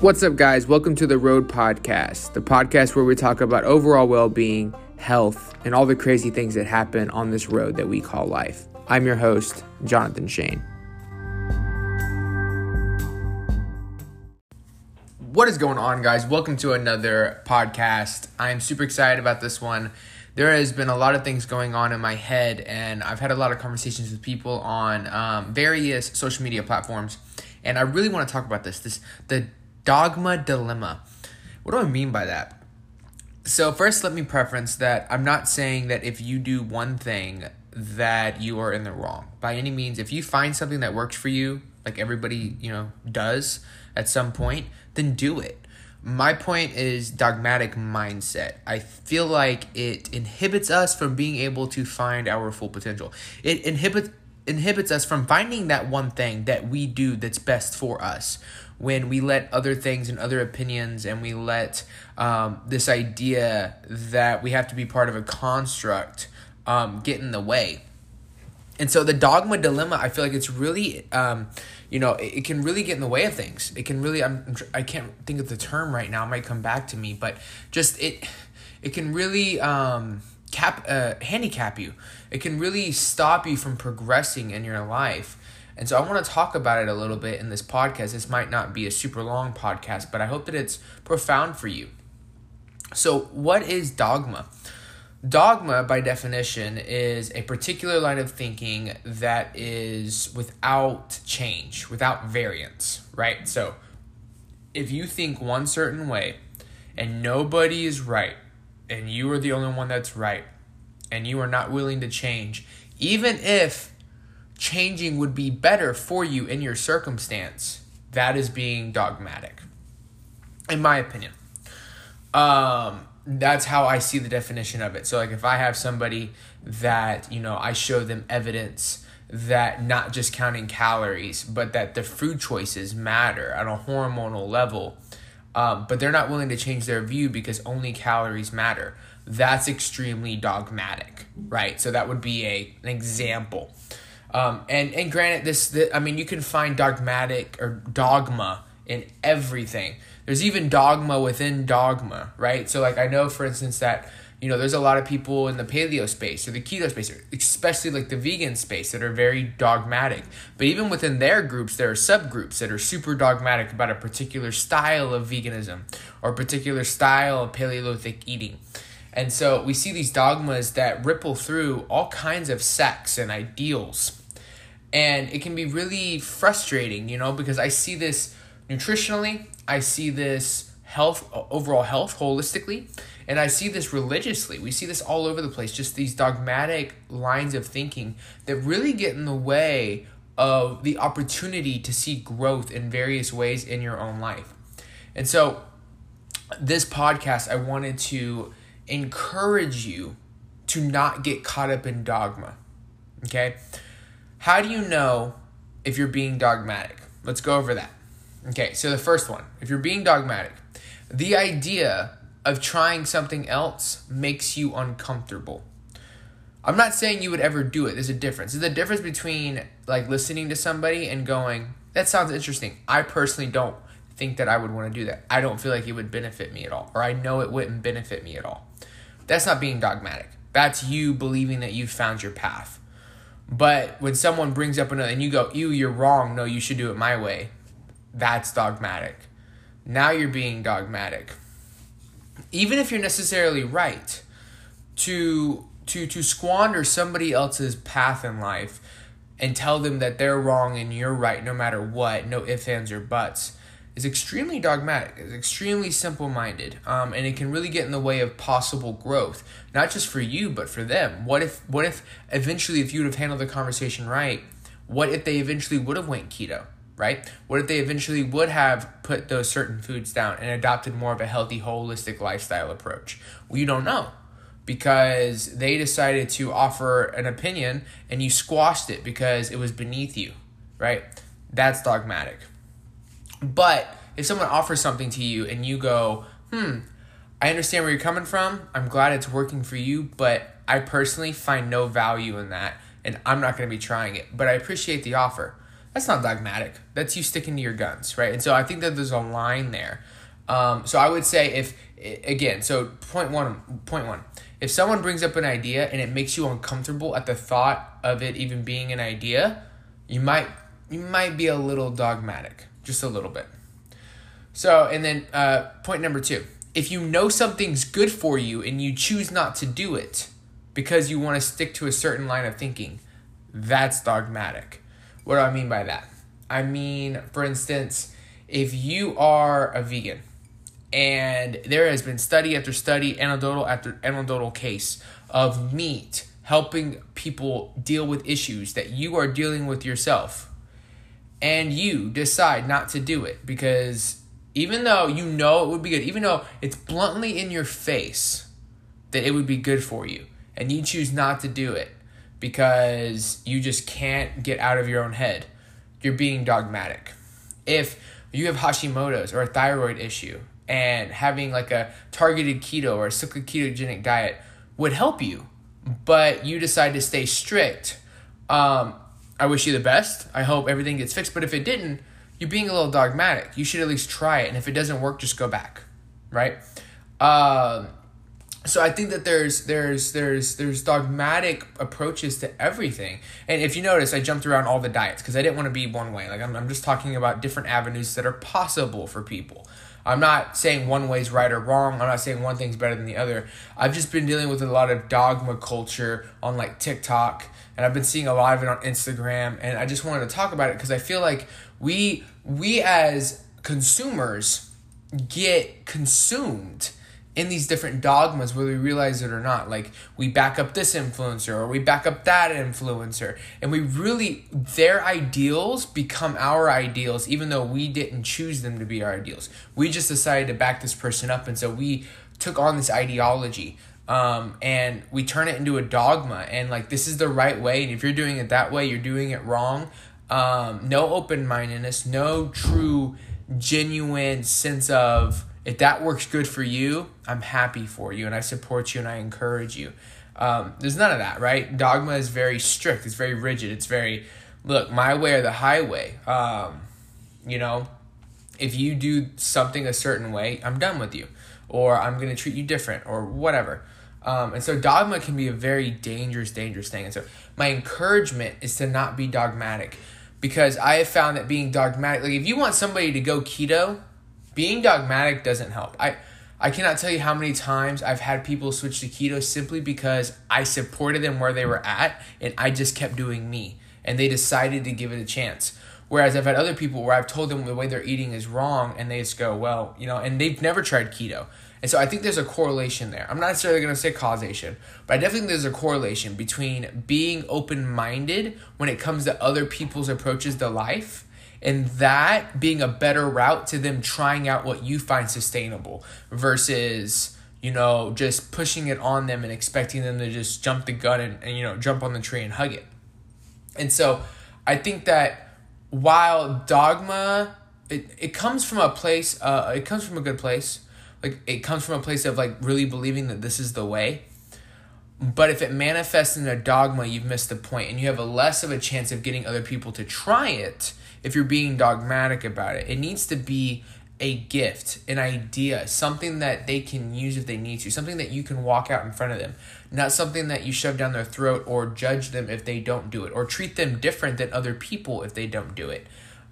What's up, guys? Welcome to the Road Podcast, the podcast where we talk about overall well being, health, and all the crazy things that happen on this road that we call life. I'm your host, Jonathan Shane. What is going on, guys? Welcome to another podcast. I'm super excited about this one. There has been a lot of things going on in my head, and I've had a lot of conversations with people on um, various social media platforms. And I really want to talk about this. This the dogma dilemma. What do I mean by that? So, first, let me preference that I'm not saying that if you do one thing, that you are in the wrong. By any means, if you find something that works for you, like everybody, you know, does at some point, then do it. My point is dogmatic mindset. I feel like it inhibits us from being able to find our full potential. It inhibits inhibits us from finding that one thing that we do that's best for us when we let other things and other opinions and we let um, this idea that we have to be part of a construct um, get in the way. And so the dogma dilemma i feel like it's really um, you know it, it, can really get in the way of things. It can really I'm, I'm can't think of the term right now it might come back to me but just it it can really um, cap uh, handicap you. It can really stop you from progressing in your life and so I want to talk about it a little bit in this podcast. This might not be a super long podcast, but I hope that it's profound for you. So, what is dogma? Dogma, by definition, is a particular line of thinking that is without change, without variance, right? So, if you think one certain way and nobody is right, and you are the only one that's right, and you are not willing to change, even if changing would be better for you in your circumstance, that is being dogmatic, in my opinion. Um, that's how I see the definition of it. So, like, if I have somebody that, you know, I show them evidence that not just counting calories, but that the food choices matter on a hormonal level, um, but they're not willing to change their view because only calories matter. That's extremely dogmatic, right? So, that would be a, an example. Um, and and granted, this, this I mean, you can find dogmatic or dogma in everything. There's even dogma within dogma, right? So like I know, for instance, that you know there's a lot of people in the paleo space or the keto space, especially like the vegan space, that are very dogmatic. But even within their groups, there are subgroups that are super dogmatic about a particular style of veganism or particular style of Paleolithic eating. And so we see these dogmas that ripple through all kinds of sects and ideals. And it can be really frustrating, you know, because I see this nutritionally, I see this health, overall health holistically, and I see this religiously. We see this all over the place, just these dogmatic lines of thinking that really get in the way of the opportunity to see growth in various ways in your own life. And so, this podcast, I wanted to encourage you to not get caught up in dogma. Okay? How do you know if you're being dogmatic? Let's go over that. Okay, so the first one, if you're being dogmatic, the idea of trying something else makes you uncomfortable. I'm not saying you would ever do it. There's a difference. There's a difference between like listening to somebody and going, that sounds interesting. I personally don't think that I would want to do that. I don't feel like it would benefit me at all, or I know it wouldn't benefit me at all. That's not being dogmatic. That's you believing that you've found your path. But when someone brings up another and you go, "You, you're wrong. No, you should do it my way." That's dogmatic. Now you're being dogmatic. Even if you're necessarily right, to to to squander somebody else's path in life and tell them that they're wrong and you're right no matter what, no ifs, ands, or buts is extremely dogmatic, is extremely simple minded, um, and it can really get in the way of possible growth, not just for you but for them. What if what if eventually if you would have handled the conversation right, what if they eventually would have went keto, right? What if they eventually would have put those certain foods down and adopted more of a healthy, holistic lifestyle approach? Well, you don't know because they decided to offer an opinion and you squashed it because it was beneath you, right? That's dogmatic. But if someone offers something to you and you go, hmm, I understand where you're coming from. I'm glad it's working for you, but I personally find no value in that and I'm not going to be trying it. But I appreciate the offer. That's not dogmatic. That's you sticking to your guns, right? And so I think that there's a line there. Um, so I would say if again, so point one, point one. If someone brings up an idea and it makes you uncomfortable at the thought of it even being an idea, you might you might be a little dogmatic, just a little bit. So, and then uh, point number two if you know something's good for you and you choose not to do it because you want to stick to a certain line of thinking, that's dogmatic. What do I mean by that? I mean, for instance, if you are a vegan and there has been study after study, anecdotal after anecdotal case of meat helping people deal with issues that you are dealing with yourself, and you decide not to do it because even though you know it would be good, even though it's bluntly in your face that it would be good for you, and you choose not to do it because you just can't get out of your own head, you're being dogmatic. If you have Hashimoto's or a thyroid issue, and having like a targeted keto or a cyclic ketogenic diet would help you, but you decide to stay strict, um, I wish you the best. I hope everything gets fixed. But if it didn't, you're being a little dogmatic. You should at least try it, and if it doesn't work, just go back, right? Um, so I think that there's there's there's there's dogmatic approaches to everything. And if you notice, I jumped around all the diets because I didn't want to be one way. Like I'm I'm just talking about different avenues that are possible for people. I'm not saying one way's right or wrong. I'm not saying one thing's better than the other. I've just been dealing with a lot of dogma culture on like TikTok and I've been seeing a lot of it on Instagram and I just wanted to talk about it because I feel like we we as consumers get consumed in these different dogmas whether we realize it or not. Like we back up this influencer or we back up that influencer. And we really their ideals become our ideals even though we didn't choose them to be our ideals. We just decided to back this person up and so we took on this ideology um, and we turn it into a dogma. And like this is the right way and if you're doing it that way you're doing it wrong. Um, no open-mindedness no true genuine sense of if that works good for you i'm happy for you and i support you and i encourage you. Um, there's none of that right? Dogma is very strict. It's very rigid. It's very look my way or the highway. Um, you know if you do something a certain way i'm done with you or i'm going to treat you different or whatever. Um, and so dogma can be a very dangerous, dangerous thing. And so my encouragement is to not be dogmatic because I have found that being dogmatic, like if you want somebody to go keto, being dogmatic doesn't help. I I cannot tell you how many times I've had people switch to keto simply because I supported them where they were at and I just kept doing me and they decided to give it a chance. Whereas I've had other people where I've told them the way they're eating is wrong and they just go, well, you know, and they've never tried keto. And so I think there's a correlation there. I'm not necessarily going to say causation, but I definitely think there's a correlation between being open minded when it comes to other people's approaches to life and that being a better route to them trying out what you find sustainable versus you know just pushing it on them and expecting them to just jump the gun and, and you know jump on the tree and hug it. And so i think that while dogma it, it comes from a place uh, it comes from a good place. Like it comes from a place of like really believing that this is the way. But if it manifests in a dogma you've missed the point and you have a less of a chance of getting other people to try it if you're being dogmatic about it it needs to be a gift an idea something that they can use if they need to something that you can walk out in front of them not something that you shove down their throat or judge them if they don't do it or treat them different than other people if they don't do it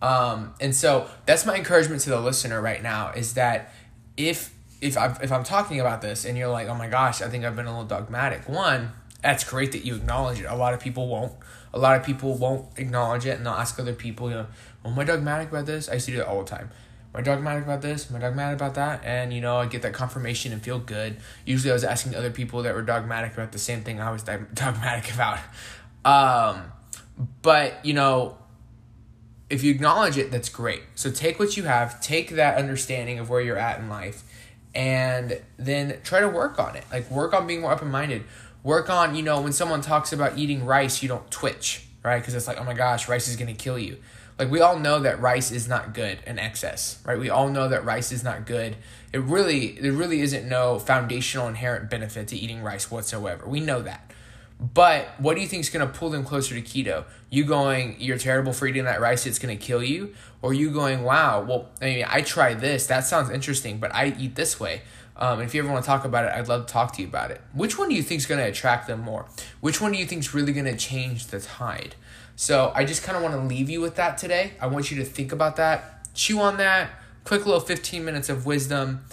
um, and so that's my encouragement to the listener right now is that if if I'm if I'm talking about this and you're like, oh my gosh, I think I've been a little dogmatic. One, that's great that you acknowledge it. A lot of people won't. A lot of people won't acknowledge it, and they'll ask other people, you know, am I dogmatic about this? I used to do that all the time. Am I dogmatic about this? Am I dogmatic about that? And you know, I get that confirmation and feel good. Usually, I was asking other people that were dogmatic about the same thing I was dogmatic about. Um, but you know, if you acknowledge it, that's great. So take what you have, take that understanding of where you're at in life, and then try to work on it. Like work on being more open minded. Work on, you know, when someone talks about eating rice, you don't twitch, right? Because it's like, oh my gosh, rice is going to kill you. Like we all know that rice is not good in excess, right? We all know that rice is not good. It really, there really isn't no foundational inherent benefit to eating rice whatsoever. We know that. But what do you think is going to pull them closer to keto? You going, you're terrible for eating that rice, it's going to kill you? Or you going, wow, well, I mean, I try this, that sounds interesting, but I eat this way. Um, if you ever want to talk about it, I'd love to talk to you about it. Which one do you think is going to attract them more? Which one do you think is really going to change the tide? So I just kind of want to leave you with that today. I want you to think about that, chew on that, quick little 15 minutes of wisdom.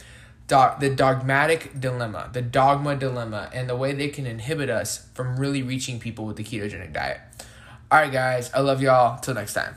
Do- the dogmatic dilemma, the dogma dilemma, and the way they can inhibit us from really reaching people with the ketogenic diet. All right, guys, I love y'all. Till next time.